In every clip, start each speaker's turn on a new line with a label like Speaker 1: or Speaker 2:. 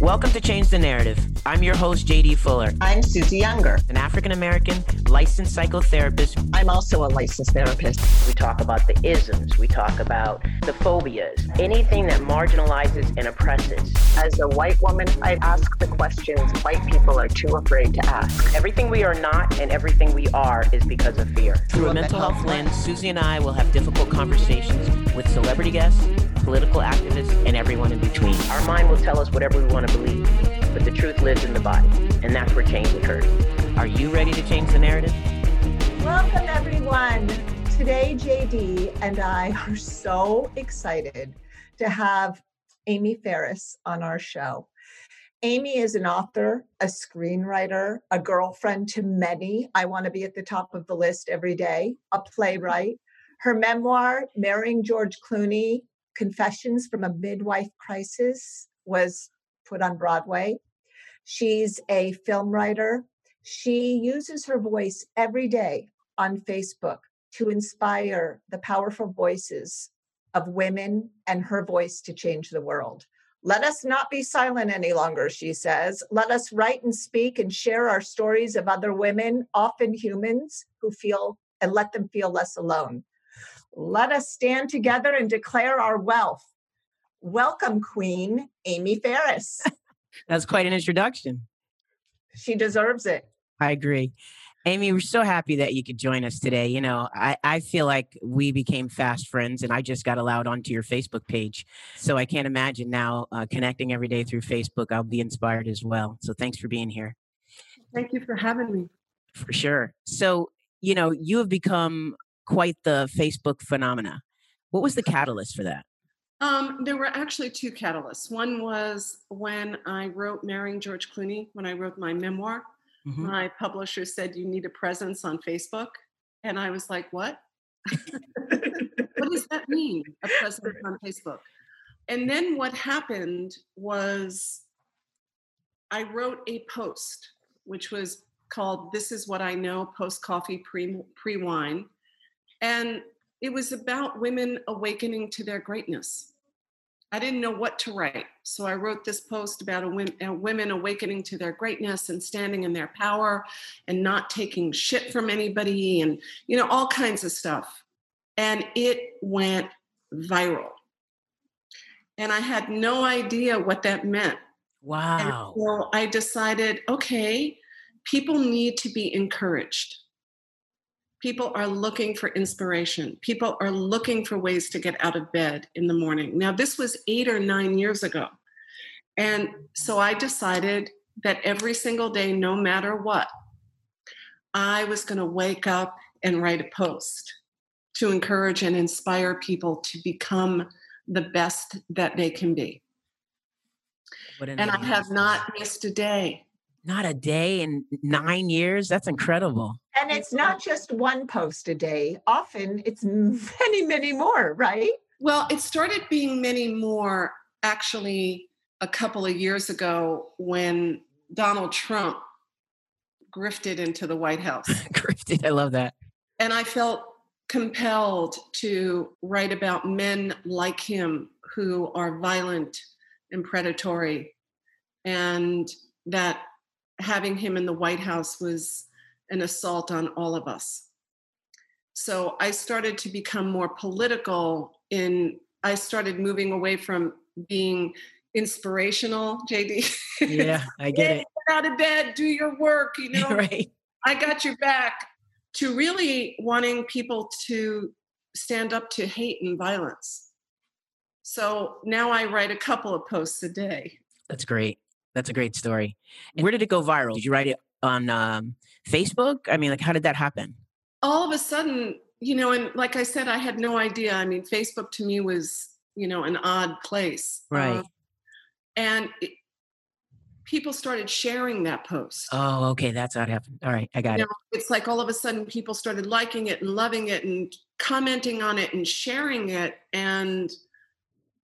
Speaker 1: Welcome to Change the Narrative. I'm your host, JD Fuller.
Speaker 2: I'm Susie Younger,
Speaker 1: an African American licensed psychotherapist.
Speaker 2: I'm also a licensed therapist.
Speaker 1: We talk about the isms, we talk about the phobias, anything that marginalizes and oppresses.
Speaker 2: As a white woman, I ask the questions white people are too afraid to ask.
Speaker 1: Everything we are not and everything we are is because of fear. Through a mental health lens, Susie and I will have difficult conversations with celebrity guests political activists, and everyone in between. Our mind will tell us whatever we want to believe, but the truth lives in the body, and that's where change occurs. Are you ready to change the narrative?
Speaker 3: Welcome, everyone. Today, JD and I are so excited to have Amy Ferris on our show. Amy is an author, a screenwriter, a girlfriend to many. I want to be at the top of the list every day, a playwright. Her memoir, Marrying George Clooney, Confessions from a Midlife Crisis was put on Broadway. She's a film writer. She uses her voice every day on Facebook to inspire the powerful voices of women and her voice to change the world. Let us not be silent any longer, she says. Let us write and speak and share our stories of other women, often humans, who feel and let them feel less alone. Let us stand together and declare our wealth. Welcome, Queen Amy Ferris.
Speaker 1: That's quite an introduction.
Speaker 3: She deserves it.
Speaker 1: I agree. Amy, we're so happy that you could join us today. You know, I, I feel like we became fast friends and I just got allowed onto your Facebook page. So I can't imagine now uh, connecting every day through Facebook. I'll be inspired as well. So thanks for being here.
Speaker 4: Thank you for having me.
Speaker 1: For sure. So, you know, you have become quite the Facebook phenomena. What was the catalyst for that?
Speaker 4: Um, there were actually two catalysts. One was when I wrote Marrying George Clooney, when I wrote my memoir. Mm-hmm. My publisher said, You need a presence on Facebook. And I was like, What? what does that mean, a presence on Facebook? And then what happened was I wrote a post, which was called This is What I Know Post Coffee Pre Wine. And it was about women awakening to their greatness. I didn't know what to write. So I wrote this post about a women, awakening to their greatness and standing in their power and not taking shit from anybody and, you know, all kinds of stuff. And it went viral. And I had no idea what that meant.
Speaker 1: Wow.
Speaker 4: And so I decided, okay, people need to be encouraged people are looking for inspiration. People are looking for ways to get out of bed in the morning. Now, this was eight or nine years ago. And so I decided that every single day, no matter what, I was going to wake up and write a post to encourage and inspire people to become the best that they can be. And I have not missed a day
Speaker 1: not a day in nine years. That's incredible.
Speaker 3: And it's not just one post a day. Often it's many, many more, right?
Speaker 4: Well, it started being many more actually a couple of years ago when Donald Trump grifted into the White House.
Speaker 1: grifted, I love that.
Speaker 4: And I felt compelled to write about men like him who are violent and predatory and that having him in the White House was an assault on all of us. So I started to become more political in I started moving away from being inspirational, JD.
Speaker 1: Yeah, I get it.
Speaker 4: Get out of bed, do your work, you know.
Speaker 1: right.
Speaker 4: I got your back to really wanting people to stand up to hate and violence. So now I write a couple of posts a day.
Speaker 1: That's great. That's a great story. And where did it go viral? Did you write it on um, Facebook? I mean, like, how did that happen?
Speaker 4: All of a sudden, you know, and like I said, I had no idea. I mean, Facebook to me was, you know, an odd place.
Speaker 1: Right. Uh,
Speaker 4: and it, people started sharing that post.
Speaker 1: Oh, okay. That's how it happened. All right. I got
Speaker 4: you
Speaker 1: it.
Speaker 4: Know, it's like all of a sudden people started liking it and loving it and commenting on it and sharing it. And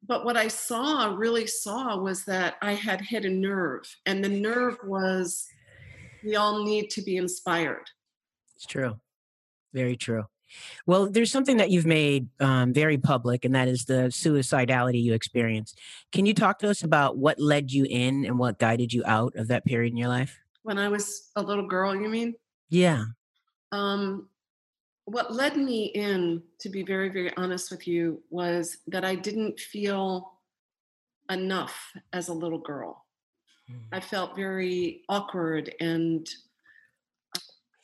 Speaker 4: but what I saw, really saw, was that I had hit a nerve, and the nerve was we all need to be inspired.
Speaker 1: It's true, very true. Well, there's something that you've made um, very public, and that is the suicidality you experienced. Can you talk to us about what led you in and what guided you out of that period in your life?
Speaker 4: When I was a little girl, you mean?
Speaker 1: Yeah.
Speaker 4: Um, what led me in, to be very, very honest with you, was that I didn't feel enough as a little girl. I mm. felt very awkward and,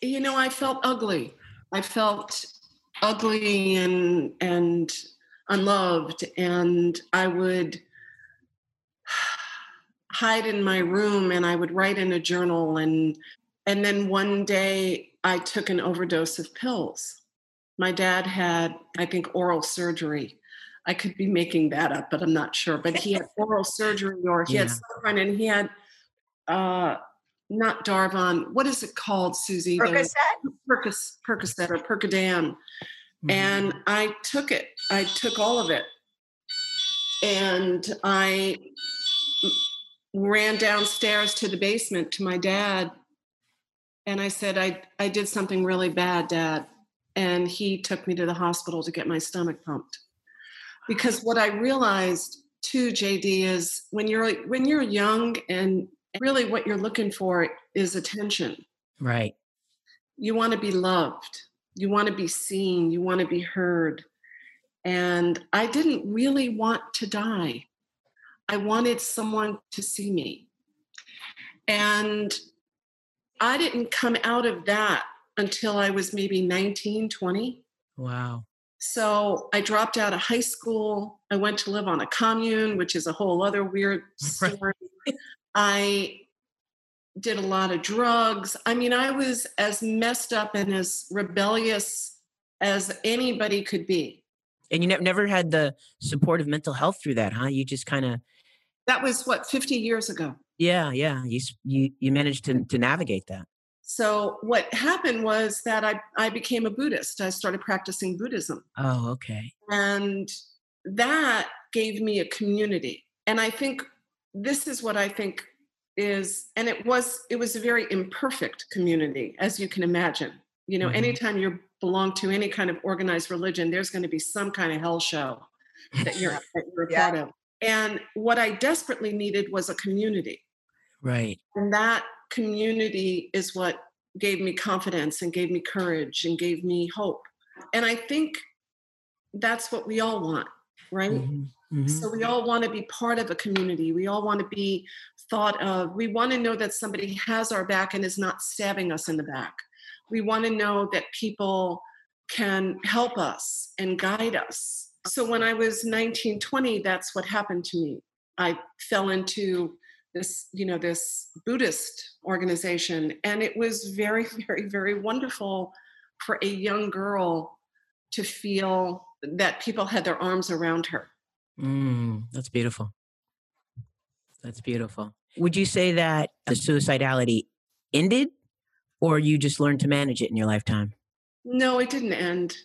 Speaker 4: you know, I felt ugly. I felt ugly and and unloved and i would hide in my room and i would write in a journal and and then one day i took an overdose of pills my dad had i think oral surgery i could be making that up but i'm not sure but he had oral surgery or he yeah. had some and he had uh not Darvon. What is it called, Susie?
Speaker 3: Percocet?
Speaker 4: Percocet, Percocet or Percodan. Mm-hmm. And I took it. I took all of it. And I ran downstairs to the basement to my dad. And I said, I, I did something really bad, Dad. And he took me to the hospital to get my stomach pumped. Because what I realized too, JD, is when you're when you're young and really what you're looking for is attention.
Speaker 1: Right.
Speaker 4: You want to be loved you want to be seen, you want to be heard. And I didn't really want to die. I wanted someone to see me. And I didn't come out of that until I was maybe 19, 20.
Speaker 1: Wow.
Speaker 4: So I dropped out of high school. I went to live on a commune, which is a whole other weird story. I did a lot of drugs. I mean, I was as messed up and as rebellious as anybody could be.
Speaker 1: And you ne- never had the support of mental health through that, huh? You just kind of.
Speaker 4: That was what 50 years ago.
Speaker 1: Yeah, yeah. You you you managed to to navigate that.
Speaker 4: So what happened was that I I became a Buddhist. I started practicing Buddhism.
Speaker 1: Oh, okay.
Speaker 4: And that gave me a community. And I think this is what I think is and it was it was a very imperfect community as you can imagine you know mm-hmm. anytime you belong to any kind of organized religion there's going to be some kind of hell show that you're, that you're a yeah. part of and what i desperately needed was a community
Speaker 1: right
Speaker 4: and that community is what gave me confidence and gave me courage and gave me hope and i think that's what we all want right mm-hmm. Mm-hmm. So we all want to be part of a community. We all want to be thought of. We want to know that somebody has our back and is not stabbing us in the back. We want to know that people can help us and guide us. So when I was 19, 20, that's what happened to me. I fell into this, you know, this Buddhist organization, and it was very, very, very wonderful for a young girl to feel that people had their arms around her
Speaker 1: Mm, that's beautiful. That's beautiful. Would you say that the suicidality ended or you just learned to manage it in your lifetime?
Speaker 4: No, it didn't end.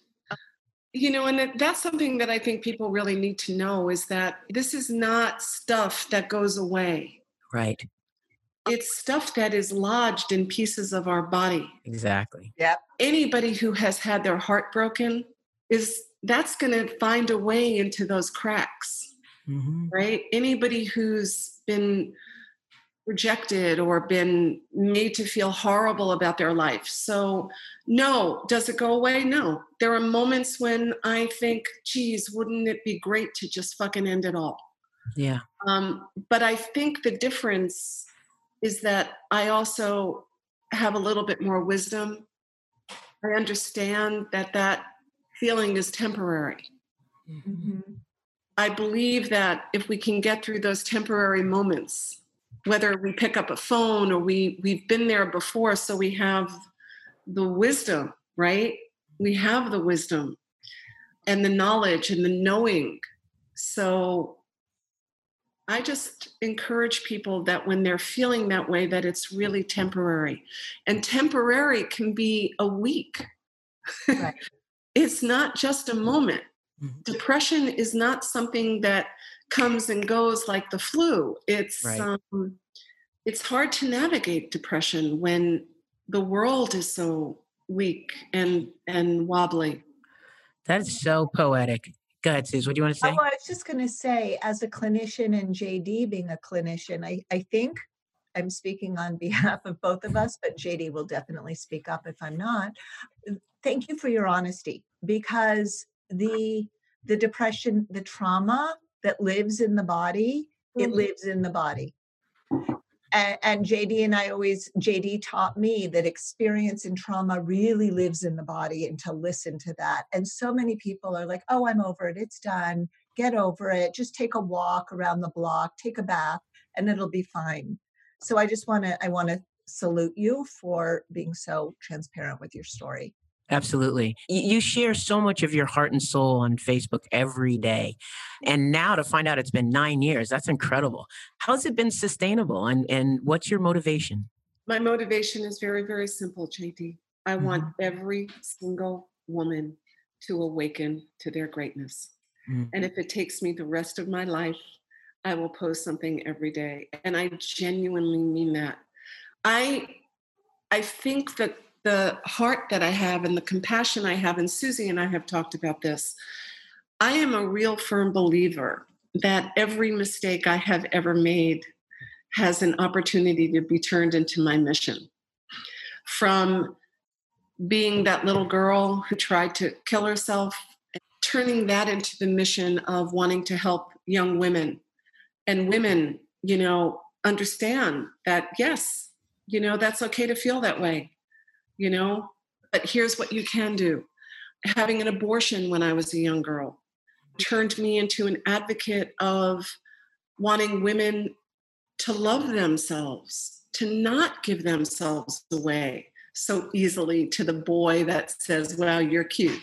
Speaker 4: You know, and that's something that I think people really need to know is that this is not stuff that goes away.
Speaker 1: Right.
Speaker 4: It's stuff that is lodged in pieces of our body.
Speaker 1: Exactly.
Speaker 3: Yep.
Speaker 4: Anybody who has had their heart broken is that's going to find a way into those cracks, mm-hmm. right? Anybody who's been rejected or been made to feel horrible about their life. So, no, does it go away? No. There are moments when I think, geez, wouldn't it be great to just fucking end it all?
Speaker 1: Yeah.
Speaker 4: Um, but I think the difference is that I also have a little bit more wisdom. I understand that that feeling is temporary. Mm-hmm. I believe that if we can get through those temporary moments, whether we pick up a phone or we we've been there before, so we have the wisdom, right? We have the wisdom and the knowledge and the knowing. So I just encourage people that when they're feeling that way, that it's really temporary. And temporary can be a week. Right it's not just a moment. Mm-hmm. Depression is not something that comes and goes like the flu. It's right. um, it's hard to navigate depression when the world is so weak and and wobbly.
Speaker 1: That is so poetic. Go ahead, Suze. What do you want to say?
Speaker 3: Oh, I was just going to say, as a clinician and JD being a clinician, I, I think I'm speaking on behalf of both of us, but JD will definitely speak up if I'm not. Thank you for your honesty because the the depression, the trauma that lives in the body, mm-hmm. it lives in the body and, and JD and I always, JD taught me that experience and trauma really lives in the body and to listen to that. And so many people are like, oh, I'm over it. It's done. Get over it. Just take a walk around the block, take a bath, and it'll be fine. So I just want to, I want to salute you for being so transparent with your story.
Speaker 1: Absolutely. You share so much of your heart and soul on Facebook every day. And now to find out it's been nine years, that's incredible. How's it been sustainable and, and what's your motivation?
Speaker 4: My motivation is very, very simple, JD. I mm-hmm. want every single woman to awaken to their greatness. Mm-hmm. And if it takes me the rest of my life, I will post something every day. And I genuinely mean that. I I think that the heart that I have and the compassion I have, and Susie and I have talked about this. I am a real firm believer that every mistake I have ever made has an opportunity to be turned into my mission. From being that little girl who tried to kill herself, turning that into the mission of wanting to help young women and women, you know, understand that yes, you know, that's okay to feel that way you know? But here's what you can do. Having an abortion when i was a young girl turned me into an advocate of wanting women to love themselves to not give themselves away so easily to the boy that says well you're cute.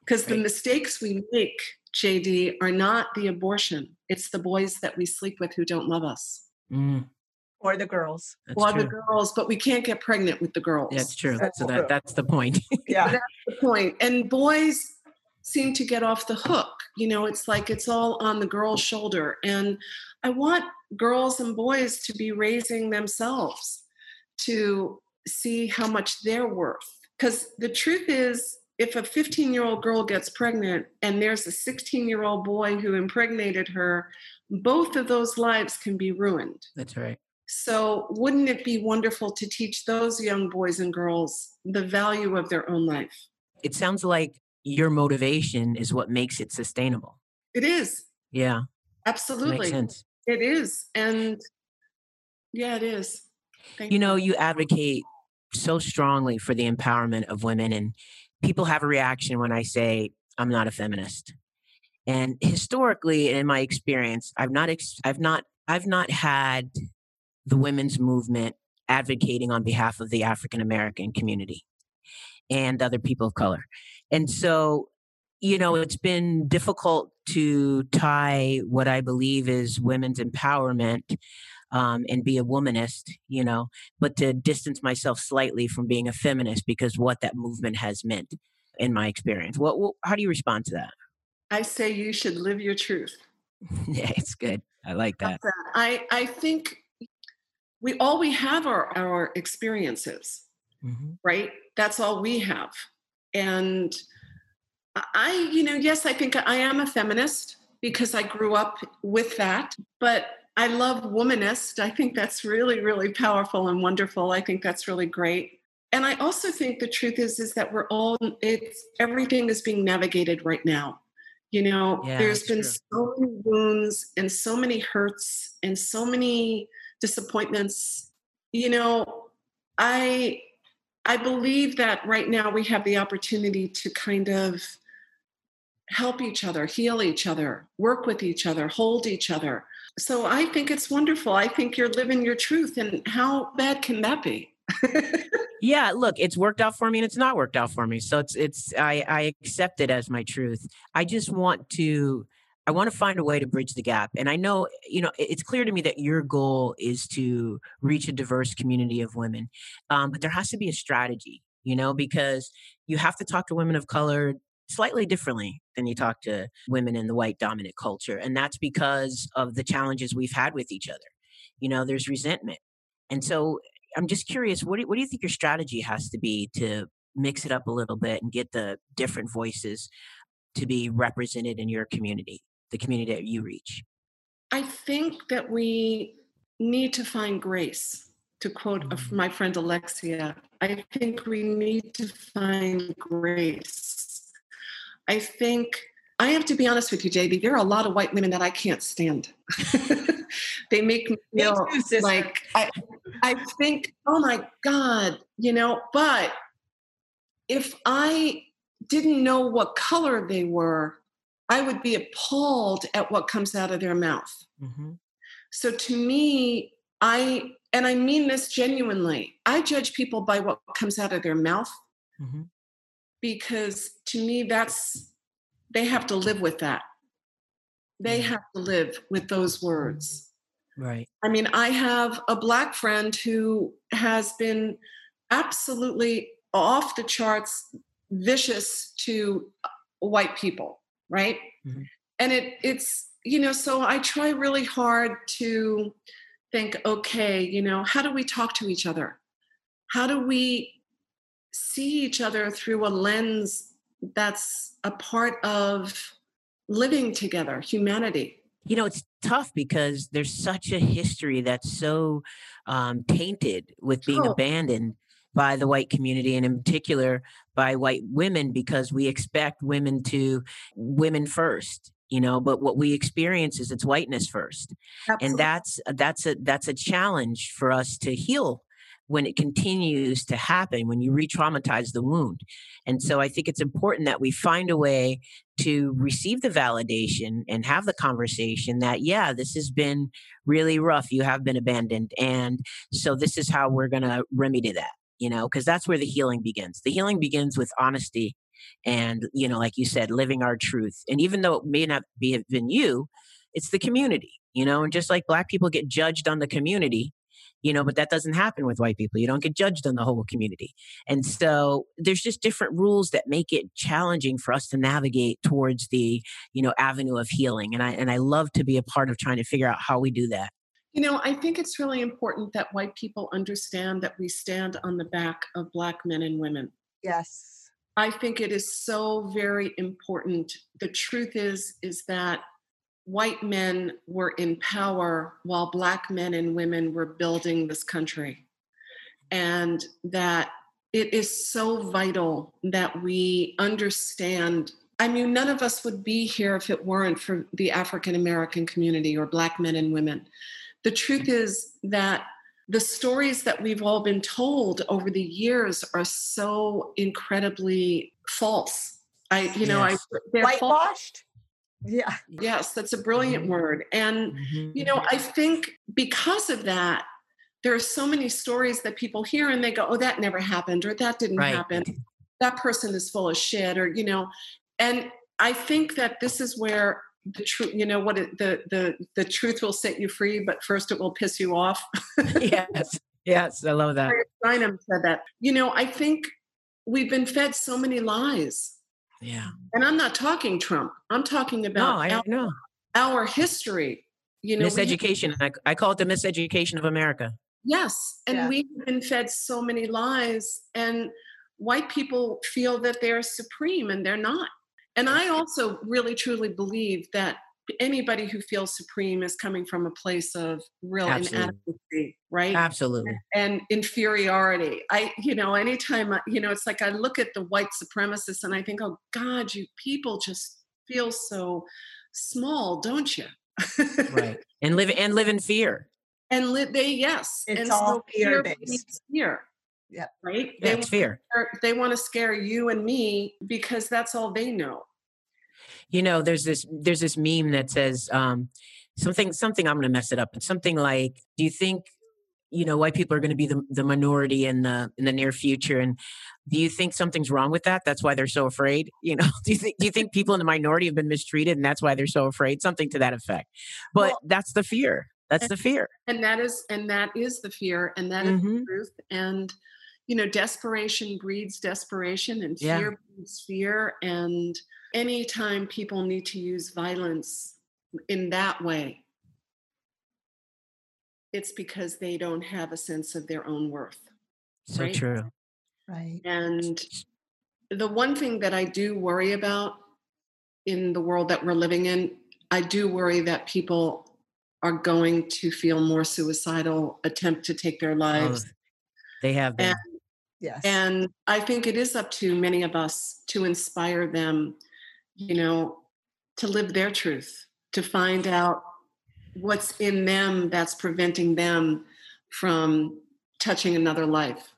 Speaker 4: Because right. the mistakes we make jd are not the abortion. It's the boys that we sleep with who don't love us.
Speaker 3: Mm or the girls.
Speaker 4: That's or true. the girls but we can't get pregnant with the girls.
Speaker 1: that's true. That's so that, that's the point.
Speaker 3: Yeah.
Speaker 4: That's the point. point and boys seem to get off the hook. You know it's like it's all on the girl's shoulder. And i want girls and boys to be raising themselves to see how much they're worth. Because the truth is if a 15 year old girl gets pregnant and there's a 16 year old boy who impregnated her both of those lives can be ruined.
Speaker 1: That's right
Speaker 4: so, wouldn't it be wonderful to teach those young boys and girls the value of their own life?
Speaker 1: It sounds like your motivation is what makes it sustainable.
Speaker 4: It is.
Speaker 1: Yeah.
Speaker 4: Absolutely.
Speaker 1: Makes sense.
Speaker 4: It is. And yeah, it is.
Speaker 1: Thank you know, you advocate so strongly for the empowerment of women, and people have a reaction when I say, I'm not a feminist. And historically, in my experience, I've not, ex- I've not, I've not had the women's movement advocating on behalf of the African American community and other people of color. And so, you know, it's been difficult to tie what I believe is women's empowerment um, and be a womanist, you know, but to distance myself slightly from being a feminist because what that movement has meant in my experience. What, what how do you respond to that?
Speaker 4: I say you should live your truth.
Speaker 1: yeah, it's good. I like that.
Speaker 4: I, I think we all we have are our experiences mm-hmm. right? That's all we have. And i you know yes i think i am a feminist because i grew up with that but i love womanist. I think that's really really powerful and wonderful. I think that's really great. And i also think the truth is is that we're all it's everything is being navigated right now. You know yeah, there's been true. so many wounds and so many hurts and so many disappointments. You know i i believe that right now we have the opportunity to kind of help each other heal each other work with each other hold each other. So i think it's wonderful. I think you're living your truth and how bad can that be?
Speaker 1: Yeah look it's worked out for me and it's not worked out for me. So it's it's i i accept it as my truth. I just want to I want to find a way to bridge the gap. And I know, you know, it's clear to me that your goal is to reach a diverse community of women. Um, but there has to be a strategy, you know, because you have to talk to women of color slightly differently than you talk to women in the white dominant culture. And that's because of the challenges we've had with each other. You know, there's resentment. And so I'm just curious, what do, what do you think your strategy has to be to mix it up a little bit and get the different voices to be represented in your community, the community that you reach?
Speaker 4: I think that we need to find grace. To quote mm-hmm. my friend Alexia, I think we need to find grace. I think I have to be honest with you, JD. There are a lot of white women that I can't stand. they make me feel me too, like I, I think, oh my God, you know, but if I didn't know what color they were, I would be appalled at what comes out of their mouth. Mm-hmm. So to me, I, and I mean this genuinely, I judge people by what comes out of their mouth mm-hmm. because to me, that's, they have to live with that. They mm-hmm. have to live with those words.
Speaker 1: Right.
Speaker 4: I mean, I have a black friend who has been absolutely off the charts vicious to white people, right? Mm-hmm. And it it's you know, so I try really hard to think, okay, you know, how do we talk to each other? How do we see each other through a lens that's a part of living together, humanity?
Speaker 1: You know, it's tough because there's such a history that's so um, tainted with being oh. abandoned by the white community and in particular by white women because we expect women to women first you know but what we experience is it's whiteness first. Absolutely. and that's that's a that's a challenge for us to heal when it continues to happen when you re-traumatize the wound. And so i think it's important that we find a way to receive the validation and have the conversation that yeah this has been really rough you have been abandoned and so this is how we're going to remedy that you know, because that's where the healing begins. The healing begins with honesty and, you know, like you said, living our truth. And even though it may not be have been you, it's the community, you know, and just like black people get judged on the community, you know, but that doesn't happen with white people. You don't get judged on the whole community. And so there's just different rules that make it challenging for us to navigate towards the, you know, avenue of healing. And I and I love to be a part of trying to figure out how we do that.
Speaker 4: You know, I think it's really important that white people understand that we stand on the back of Black men and women.
Speaker 3: Yes.
Speaker 4: I think it is so very important. The truth is, is that white men were in power while Black men and women were building this country. And that it is so vital that we understand I mean, none of us would be here if it weren't for the African American community or Black men and women. The truth is that the stories that we've all been told over the years are so incredibly false. I, you know, yes.
Speaker 3: I whitewashed.
Speaker 4: Yeah. Yes, that's a brilliant mm-hmm. word. And, mm-hmm. you know, I think because of that, there are so many stories that people hear and they go, oh, that never happened, or that didn't right. happen. That person is full of shit, or, you know, and I think that this is where the truth you know what it, the the the truth will set you free but first it will piss you off.
Speaker 1: Yes yes i love that.
Speaker 4: Steinem said that. You know i think we've been fed so many lies.
Speaker 1: Yeah.
Speaker 4: And i'm not talking trump. I'm talking about
Speaker 1: no, I our, know.
Speaker 4: our history you know
Speaker 1: miseducation I, I call it the miseducation of america.
Speaker 4: Yes and yeah. we've been fed so many lies and white people feel that they're supreme and they're not and I also really truly believe that anybody who feels supreme is coming from a place of real Absolutely. inadequacy, right?
Speaker 1: Absolutely.
Speaker 4: And, and inferiority. I, you know, anytime, I, you know, it's like I look at the white supremacists and I think, oh God, you people just feel so small, don't you?
Speaker 1: right. And live and live in fear.
Speaker 4: And live they yes.
Speaker 3: It's
Speaker 4: and
Speaker 3: all so fear based.
Speaker 4: Fear.
Speaker 3: Yeah.
Speaker 4: Right?
Speaker 1: Yeah, they it's fear.
Speaker 4: Scare, they want to scare you and me because that's all they know.
Speaker 1: You know, there's this there's this meme that says um, something something I'm going to mess it up. It's something like, do you think you know white people are going to be the, the minority in the in the near future and do you think something's wrong with that that's why they're so afraid you know do you think do you think people in the minority have been mistreated and that's why they're so afraid something to that effect but well, that's the fear that's the fear
Speaker 4: and that is and that is the fear and that mm-hmm. is the mm-hmm. truth and you know, desperation breeds desperation and fear yeah. breeds fear. And anytime people need to use violence in that way, it's because they don't have a sense of their own worth.
Speaker 1: So right? true.
Speaker 3: Right.
Speaker 4: And the one thing that I do worry about in the world that we're living in, I do worry that people are going to feel more suicidal, attempt to take their oh, lives. Oh,
Speaker 1: they have been.
Speaker 4: And, yes. And I think it is up to many of us to inspire them, you know, to live their truth, to find out what's in them that's preventing them from touching another life.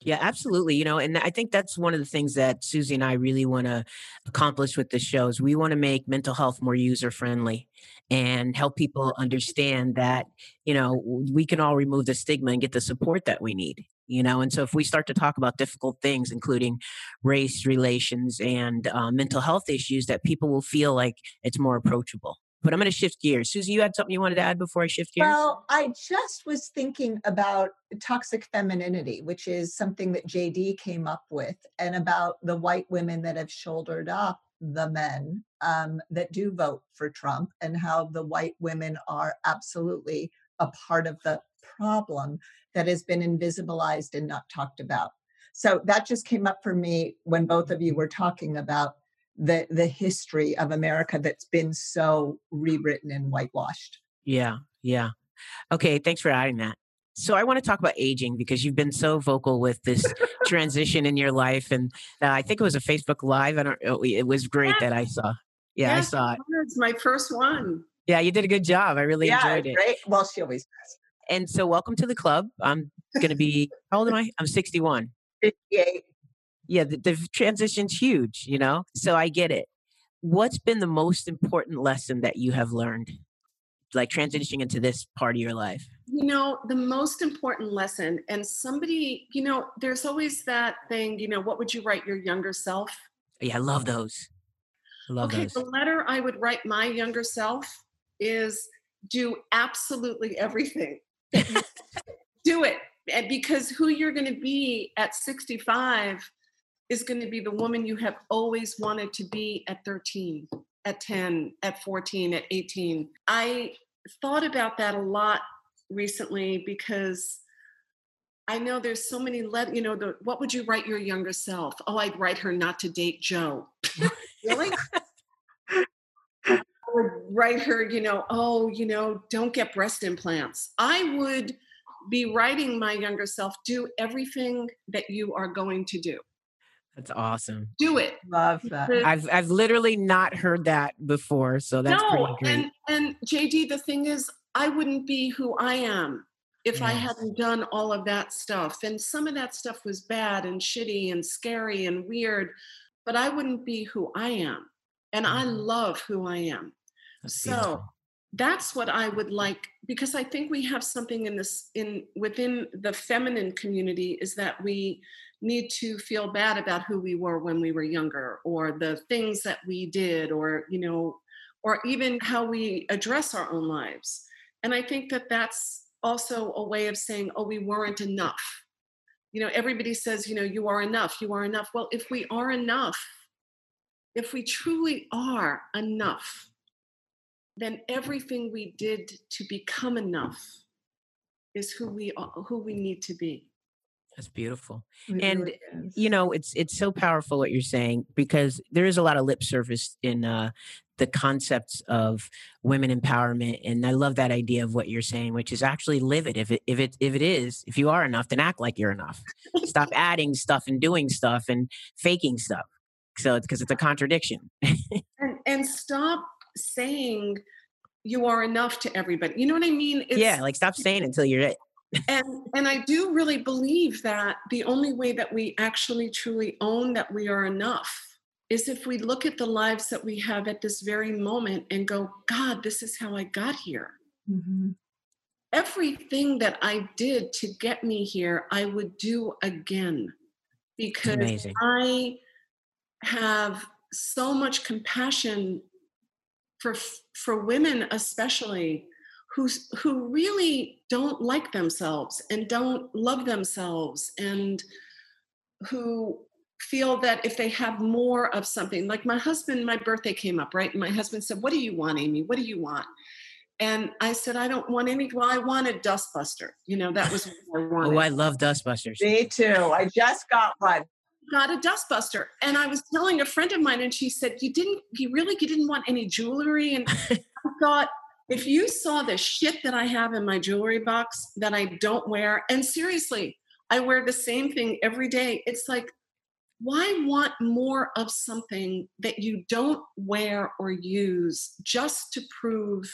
Speaker 1: Yeah, absolutely. You know, and I think that's one of the things that Susie and I really want to accomplish with the show is We want to make mental health more user friendly and help people understand that, you know, we can all remove the stigma and get the support that we need. You know, and so if we start to talk about difficult things, including race relations and uh, mental health issues, that people will feel like it's more approachable. But I'm going to shift gears. Susie, you had something you wanted to add before I shift gears?
Speaker 3: Well, I just was thinking about toxic femininity, which is something that JD came up with, and about the white women that have shouldered up the men um, that do vote for Trump, and how the white women are absolutely a part of the problem that has been invisibilized and not talked about. So that just came up for me when both of you were talking about the the history of America that's been so rewritten and whitewashed.
Speaker 1: Yeah, yeah. Okay, thanks for adding that. So I want to talk about aging because you've been so vocal with this transition in your life, and uh, I think it was a Facebook Live. I don't. Oh, it was great that I saw. Yeah, I saw it.
Speaker 4: It's my first one.
Speaker 1: Yeah, you did a good job. I really
Speaker 3: yeah,
Speaker 1: enjoyed it.
Speaker 3: Great. Well, she always does.
Speaker 1: And so, welcome to the club. I'm going to be. how old am I? I'm 61.
Speaker 3: 58
Speaker 1: yeah, the, the transition's huge, you know? So I get it. What's been the most important lesson that you have learned, like transitioning into this part of your life?
Speaker 4: You know, the most important lesson, and somebody, you know, there's always that thing, you know, what would you write your younger self?
Speaker 1: Yeah, I love those. I love
Speaker 4: okay,
Speaker 1: those.
Speaker 4: the letter I would write my younger self is do absolutely everything. do it. And because who you're going to be at 65 is going to be the woman you have always wanted to be at 13, at 10, at 14, at 18. I thought about that a lot recently because I know there's so many let you know the what would you write your younger self? Oh, I'd write her not to date Joe. really? I would write her, you know, oh, you know, don't get breast implants. I would be writing my younger self, do everything that you are going to do.
Speaker 1: That's awesome.
Speaker 4: Do it.
Speaker 3: Love that.
Speaker 1: I've I've literally not heard that before, so that's no, pretty great.
Speaker 4: And and JD, the thing is, I wouldn't be who I am if yes. I hadn't done all of that stuff. And some of that stuff was bad and shitty and scary and weird, but I wouldn't be who I am. And mm-hmm. I love who I am. That's so beautiful. that's what I would like because I think we have something in this in within the feminine community is that we need to feel bad about who we were when we were younger or the things that we did or you know or even how we address our own lives. And i think that that's also a way of saying oh we weren't enough. You know everybody says you know you are enough you are enough. Well if we are enough if we truly are enough then everything we did to become enough is who we are, who we need to be
Speaker 1: that's beautiful. It and really you know, it's it's so powerful what you're saying because there is a lot of lip service in uh the concepts of women empowerment and I love that idea of what you're saying which is actually live it if it if it if it is if you are enough then act like you're enough. Stop adding stuff and doing stuff and faking stuff. So it's because it's a contradiction.
Speaker 4: and and stop saying you are enough to everybody. You know what I mean?
Speaker 1: It's, yeah, like stop saying until you're it
Speaker 4: and and i do really believe that the only way that we actually truly own that we are enough is if we look at the lives that we have at this very moment and go god this is how i got here mm-hmm. everything that i did to get me here i would do again because i have so much compassion for for women especially who's who really don't like themselves and don't love themselves and who feel that if they have more of something like my husband my birthday came up right? And my husband said what do you want amy? What do you want? And i said i don't want any well i wanted dustbuster you know that was what i wanted
Speaker 1: oh i love dustbusters.
Speaker 3: Me too. I just got one
Speaker 4: got a dustbuster. And I was telling a friend of mine, and she said, You didn't, you really, you didn't want any jewelry. And I thought, if you saw the shit that I have in my jewelry box that I don't wear, and seriously, I wear the same thing every day. It's like, why want more of something that you don't wear or use just to prove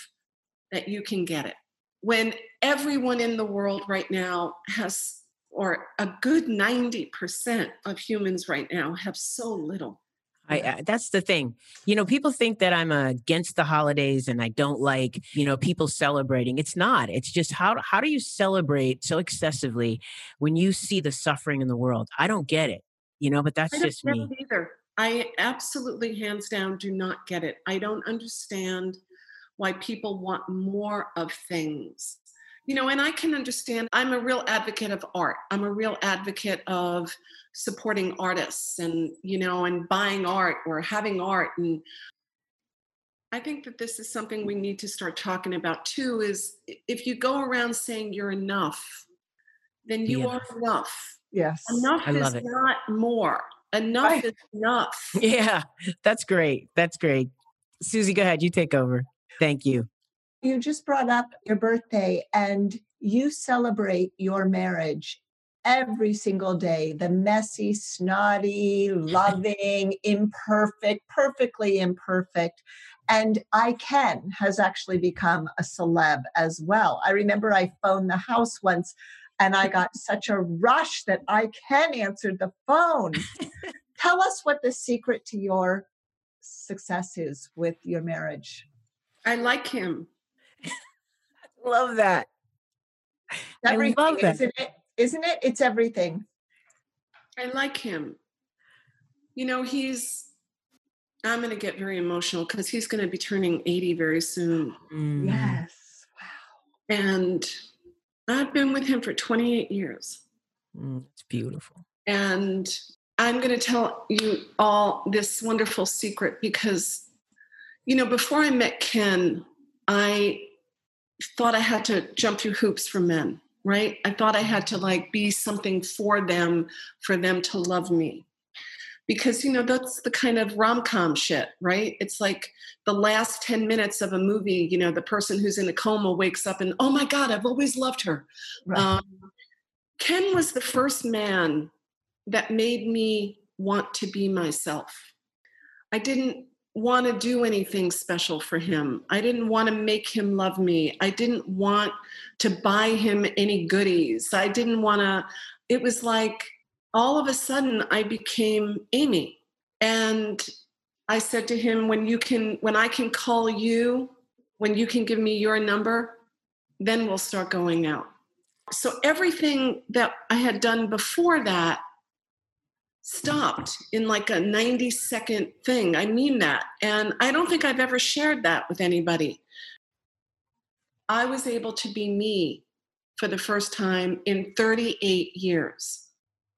Speaker 4: that you can get it? When everyone in the world right now has, or a good 90% of humans right now have so little.
Speaker 1: I, I, uh, that's the thing. You know, people think that I'm against the holidays and I don't like, you know, people celebrating. It's not. It's just how how do you celebrate so excessively when you see the suffering in the world? I don't get it. You know, but that's just me.
Speaker 4: Either. I absolutely hands down do not get it. I don't understand why people want more of things you know and i can understand i'm a real advocate of art. I'm a real advocate of supporting artists and you know and buying art or having art. And i think that this is something we need to start talking about too is if you go around saying you're enough then you are enough.
Speaker 3: Yes.
Speaker 4: Enough I is it. not more. Enough I, is enough.
Speaker 1: Yeah that's great. That's great. Susie go ahead. You take over. Thank you
Speaker 3: you just brought up your birthday and you celebrate your marriage every single day the messy, snotty, loving, imperfect, perfectly imperfect. And I Ken has actually become a celeb as well. I remember I phoned the house once and I got such a rush that I Ken answered the phone. Tell us what the secret to your success is with your marriage.
Speaker 4: I like him
Speaker 1: love that.
Speaker 3: Everything, I love that. Isn't it? Isn't it? It's everything.
Speaker 4: I like him. You know, he's I'm going to get very emotional because he's going to be turning 80 very soon.
Speaker 3: Mm. Yes.
Speaker 4: Wow. And I've been with him for 28 years.
Speaker 1: Mm, it's beautiful.
Speaker 4: And I'm going to tell you all this wonderful secret because, you know, before I met Ken, I thought I had to jump through hoops for men, right? I thought I had to like be something for them, for them to love me. Because, you know, that's the kind of rom com shit, right? It's like the last 10 minutes of a movie, you know, the person who's in a coma wakes up and, oh my God, I've always loved her. Right. Um, Ken was the first man that made me want to be myself. I didn't want to do anything special for him. I didn't want to make him love me. I didn't want to buy him any goodies. I didn't want to, it was like all of a sudden I became Amy. And I said to him, when you can, when I can call you, when you can give me your number, then we'll start going out. So everything that I had done before that stopped in like a 90 second thing. I mean that. And I don't think I've ever shared that with anybody. I was able to be me for the first time in 38 years.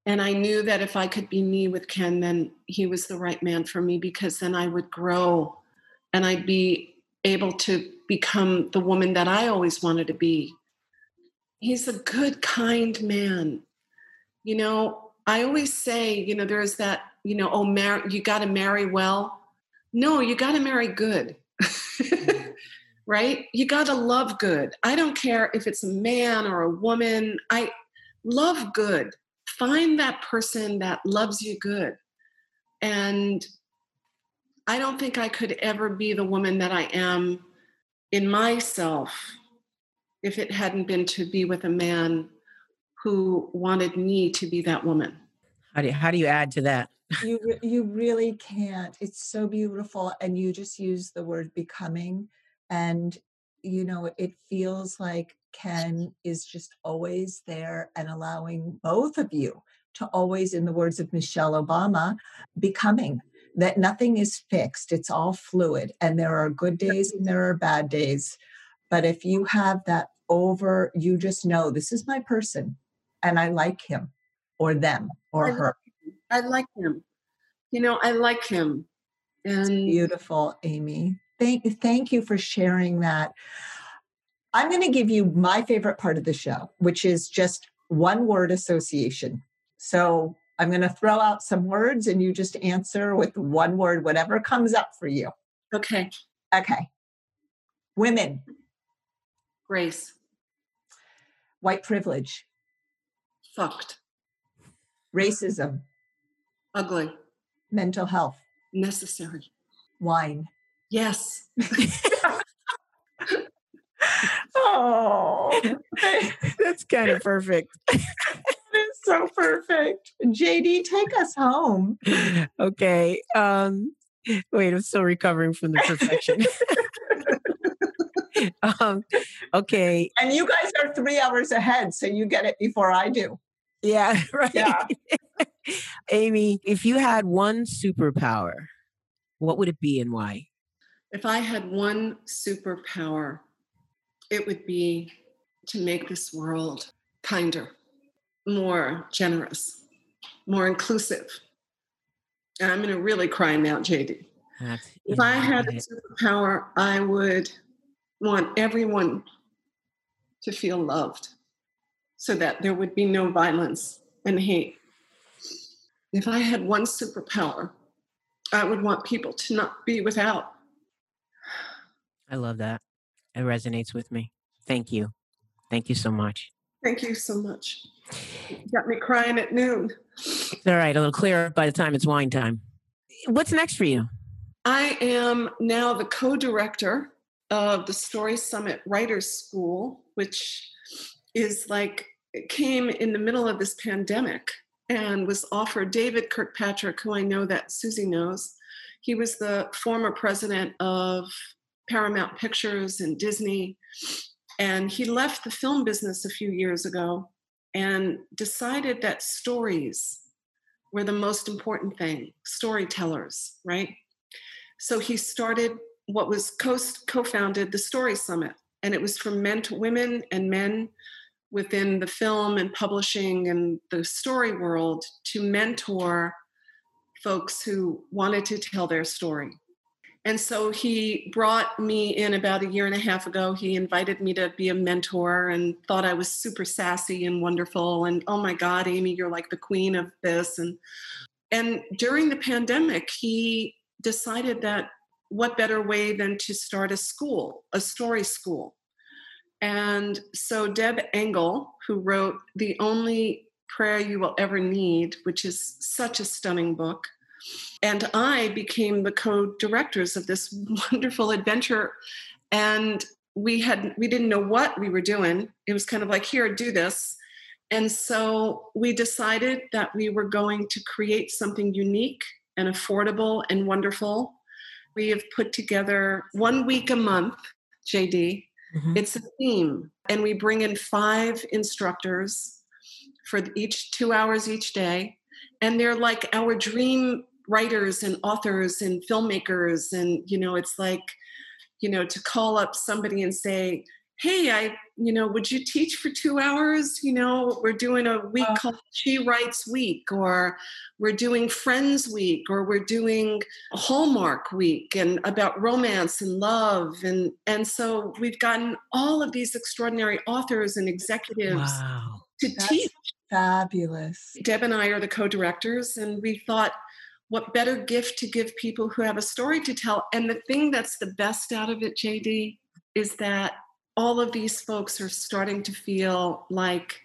Speaker 4: And I knew that if I could be me with Ken, then he was the right man for me because then I would grow and I'd be able to become the woman that I always wanted to be. He's a good, kind man. You know, I always say, you know, there's that, you know, oh, mar- you got to marry well. No, you got to marry good. Right? You got to love good. I don't care if it's a man or a woman. I love good. Find that person that loves you good. And I don't think I could ever be the woman that I am in myself if it hadn't been to be with a man who wanted me to be that woman.
Speaker 1: How do you, how do you add to that?
Speaker 3: you you really can't. It's so beautiful, and you just use the word becoming, and you know it feels like Ken is just always there and allowing both of you to always, in the words of Michelle Obama, becoming that nothing is fixed. It's all fluid, and there are good days and there are bad days. But if you have that over, you just know this is my person and I like him or them or
Speaker 4: I
Speaker 3: her.
Speaker 4: I like him. You know, I like him. And
Speaker 3: it's beautiful, Amy. Thank thank you for sharing that. I'm going to give you my favorite part of the show, which is just one word association. So I'm going to throw out some words and you just answer with one word, whatever comes up for you.
Speaker 4: Okay.
Speaker 3: Okay. Women,
Speaker 4: Grace.
Speaker 3: white privilege,
Speaker 4: Fucked.
Speaker 3: racism,
Speaker 4: Ugly.
Speaker 3: mental health,
Speaker 4: Necessary.
Speaker 3: wine.
Speaker 4: Yes.
Speaker 3: Oh,
Speaker 1: That's kind of perfect.
Speaker 3: it's so perfect. JD, take us home.
Speaker 1: okay. Um, wait, I'm still recovering from the perfection. um, okay.
Speaker 3: And you guys are three hours ahead, so you get it before I do.
Speaker 1: Yeah, right.
Speaker 3: Yeah.
Speaker 1: Amy, if you had one superpower, what would it be and why?
Speaker 4: If I had one superpower, it would be to make this world kinder, more generous, more inclusive. And I'm going to really cry now, JD.
Speaker 1: That's
Speaker 4: If I had a superpower, I would want everyone to feel loved so that there would be no violence and hate. If I had one superpower, I would want people to not be without.
Speaker 1: I love that. It resonates with me. Thank you. Thank you so much.
Speaker 4: Thank you so much. You got me crying at noon.
Speaker 1: It's all right. A little clearer by the time it's wine time. What's next for you?
Speaker 4: I am now the co director of the Story Summit Writers School, which is like, came in the middle of this pandemic and was offered David Kirkpatrick, who I know that Susie knows. He was the former president of Paramount Pictures and Disney. And he left the film business a few years ago and decided that stories were the most important thing storytellers, right? So he started what was co founded the Story Summit. And it was for men to women and men within the film and publishing and the story world to mentor folks who wanted to tell their story. And so he brought me in about a year and a half ago. He invited me to be a mentor and thought I was super sassy and wonderful. And oh my God, Amy, you're like the queen of this. And and during the pandemic, he decided that what better way than to start a school, a story school. And so Deb Engle, who wrote The Only Prayer You Will Ever Need, which is such a stunning book, and I became the co-directors of this wonderful adventure. And we had we didn't know what we were doing. It was kind of like, here, do this. And so we decided that we were going to create something unique and affordable and wonderful. We have put together one week a month, JD.
Speaker 1: Mhm.
Speaker 4: It's a theme, and we bring in five instructors for each two hours each day. And they're like our dream writers and authors and filmmakers. And, you know, it's like, you know, to call up somebody and say, hey, I, you know, would you teach for two hours? You know, we're doing a week
Speaker 3: Wow.
Speaker 4: called She Writes Week, or we're doing Friends Week, or we're doing Hallmark Week and about romance and love. And, and so we've gotten all of these extraordinary authors and executives
Speaker 1: Wow.
Speaker 4: to
Speaker 3: That's
Speaker 4: teach.
Speaker 3: fabulous.
Speaker 4: Deb and I are the co-directors, and we thought, what better gift to give people who have a story to tell? And the thing that's the best out of it, JD, is that all of these folks are starting to feel like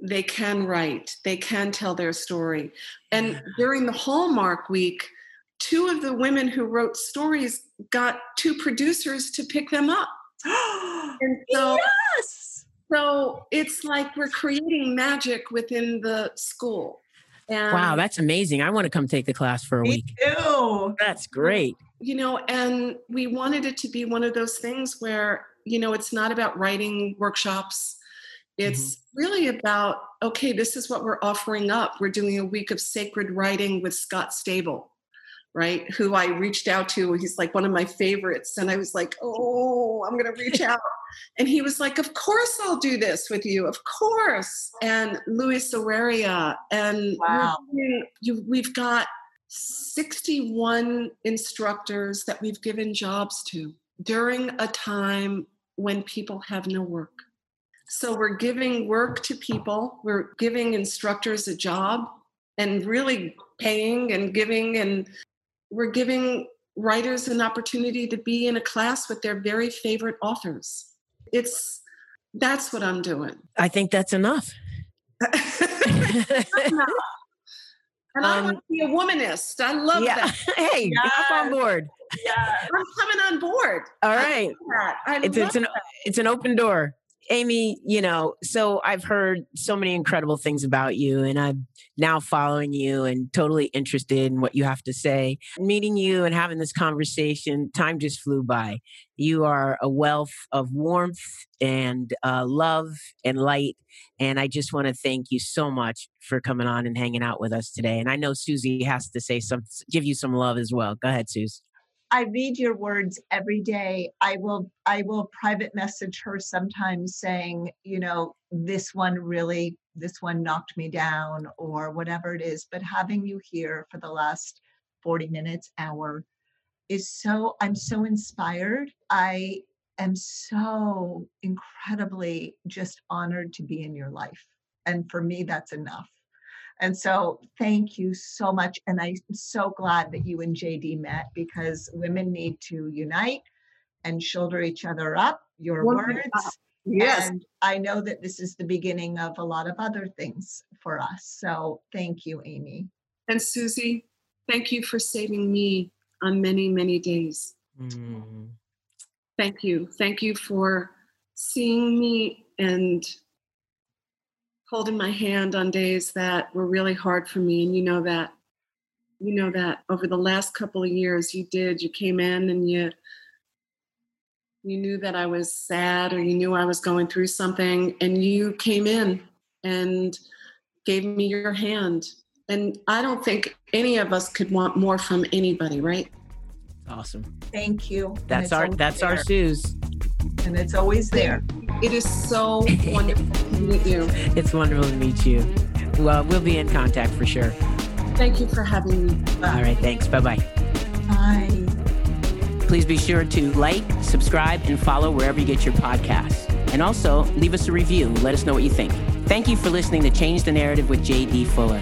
Speaker 4: they can write, they can tell their story. And during the Hallmark week, two of the women who wrote stories got two producers to pick them up. And so
Speaker 3: yes.
Speaker 4: so it's like we're creating magic within the school. And,
Speaker 1: Wow, that's amazing. I want to come take the class for a
Speaker 3: Me
Speaker 1: week.
Speaker 3: too.
Speaker 1: That's great.
Speaker 4: you know, and we wanted it to be one of those things where, you know, it's not about writing workshops. It's mm-hmm. really about, okay, this is what we're offering up. We're doing a week of sacred writing with Scott Stabile, right? Who I reached out to. He's like one of my favorites. And I was like, oh, I'm going to reach out. And he was like, Of course I'll do this with you. Of course. And Luis Urrea. And
Speaker 3: Wow.
Speaker 4: doing- you, we've got 61 instructors that we've given jobs to during a time when people have no work. So we're giving work to people, we're giving instructors a job, and really paying and giving and we're giving writers an opportunity to be in a class with their very favorite authors. It's that's what I'm doing.
Speaker 1: I think that's enough.
Speaker 4: And um, I want to be a womanist. I love yeah. that.
Speaker 1: hey, yes. hop on board.
Speaker 4: Yeah, I'm coming on board.
Speaker 1: All right. it's, it's an it's an open door. Amy, you know, so I've heard so many incredible things about you, and I'm now following you and totally interested in what you have to say. Meeting you and having this conversation, time just flew by. You are a wealth of warmth and uh, love and light. And I just want to thank you so much for coming on and hanging out with us today. And I know Susie has to say some, give you some love as well. Go ahead, Susie.
Speaker 3: I read your words every day. I will I will private message her sometimes saying, you know, this one really this one knocked me down or whatever it is, but having you here for the last 40 minutes, hour is so I'm so inspired. I am so incredibly just honored to be in your life. And for me that's enough. And so thank you so much. And I'm so glad that you and JD met because women need to unite and shoulder each other up. Your words.
Speaker 4: Yes.
Speaker 3: And I know that this is the beginning of a lot of other things for us. So thank you, Amy.
Speaker 4: And Susie, thank you for saving me on many, many days. Mm. Thank you. Thank you for seeing me and holding my hand on days that were really hard for me. And you know that you know that over the last couple of years you did. You came in and you you knew that I was sad or you knew I was going through something and you came in and gave me your hand. And I don't think any of us could want more from anybody right?
Speaker 1: Awesome.
Speaker 3: Thank you.
Speaker 1: That's our that's there. our Suze
Speaker 3: and it's always there
Speaker 4: it is so wonderful to meet you.
Speaker 1: It's wonderful to meet you. Well, we'll be in contact for sure.
Speaker 4: Thank you for having me.
Speaker 1: All right, thanks. Bye-bye.
Speaker 3: Bye.
Speaker 1: Please be sure to like, subscribe, and follow wherever you get your podcasts. And also, leave us a review. Let us know what you think. Thank you for listening to Change the Narrative with J.D. Fuller.